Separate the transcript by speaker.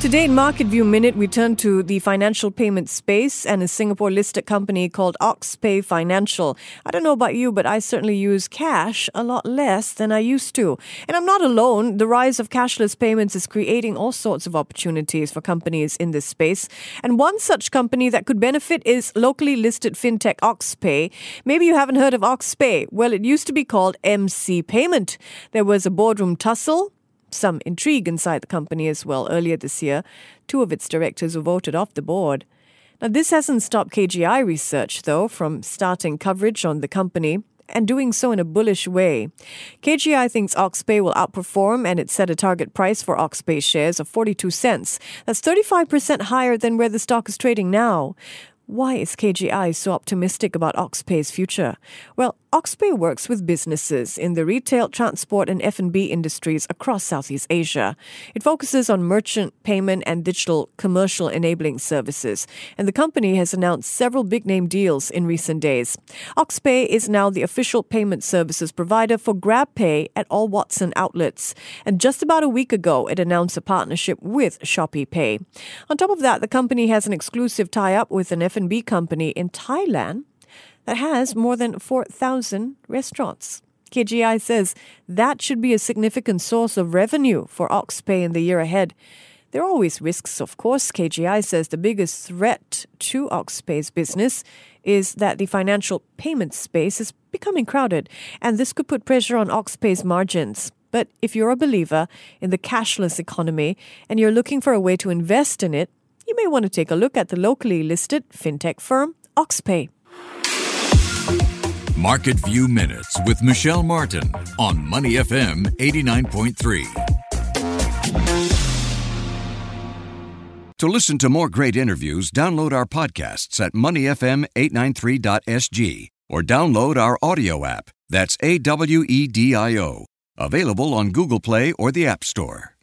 Speaker 1: Today in Market View Minute, we turn to the financial payment space and a Singapore listed company called OxPay Financial. I don't know about you, but I certainly use cash a lot less than I used to. And I'm not alone. The rise of cashless payments is creating all sorts of opportunities for companies in this space. And one such company that could benefit is locally listed fintech OxPay. Maybe you haven't heard of OxPay. Well, it used to be called MC Payment. There was a boardroom tussle some intrigue inside the company as well. Earlier this year, two of its directors were voted off the board. Now, this hasn't stopped KGI research, though, from starting coverage on the company and doing so in a bullish way. KGI thinks OxPay will outperform and it set a target price for OxPay shares of 42 cents. That's 35% higher than where the stock is trading now. Why is KGI so optimistic about OxPay's future? Well, OxPay works with businesses in the retail, transport, and F&B industries across Southeast Asia. It focuses on merchant payment and digital commercial enabling services, and the company has announced several big-name deals in recent days. OxPay is now the official payment services provider for GrabPay at all Watson outlets, and just about a week ago, it announced a partnership with ShopeePay. On top of that, the company has an exclusive tie-up with an F&B company in Thailand that has more than 4,000 restaurants. KGI says that should be a significant source of revenue for OxPay in the year ahead. There are always risks, of course. KGI says the biggest threat to OxPay's business is that the financial payment space is becoming crowded, and this could put pressure on OxPay's margins. But if you're a believer in the cashless economy and you're looking for a way to invest in it, you may want to take a look at the locally listed fintech firm OxPay.
Speaker 2: Market View Minutes with Michelle Martin on Money FM 89.3. To listen to more great interviews, download our podcasts at moneyfm893.sg or download our audio app. That's A W E D I O. Available on Google Play or the App Store.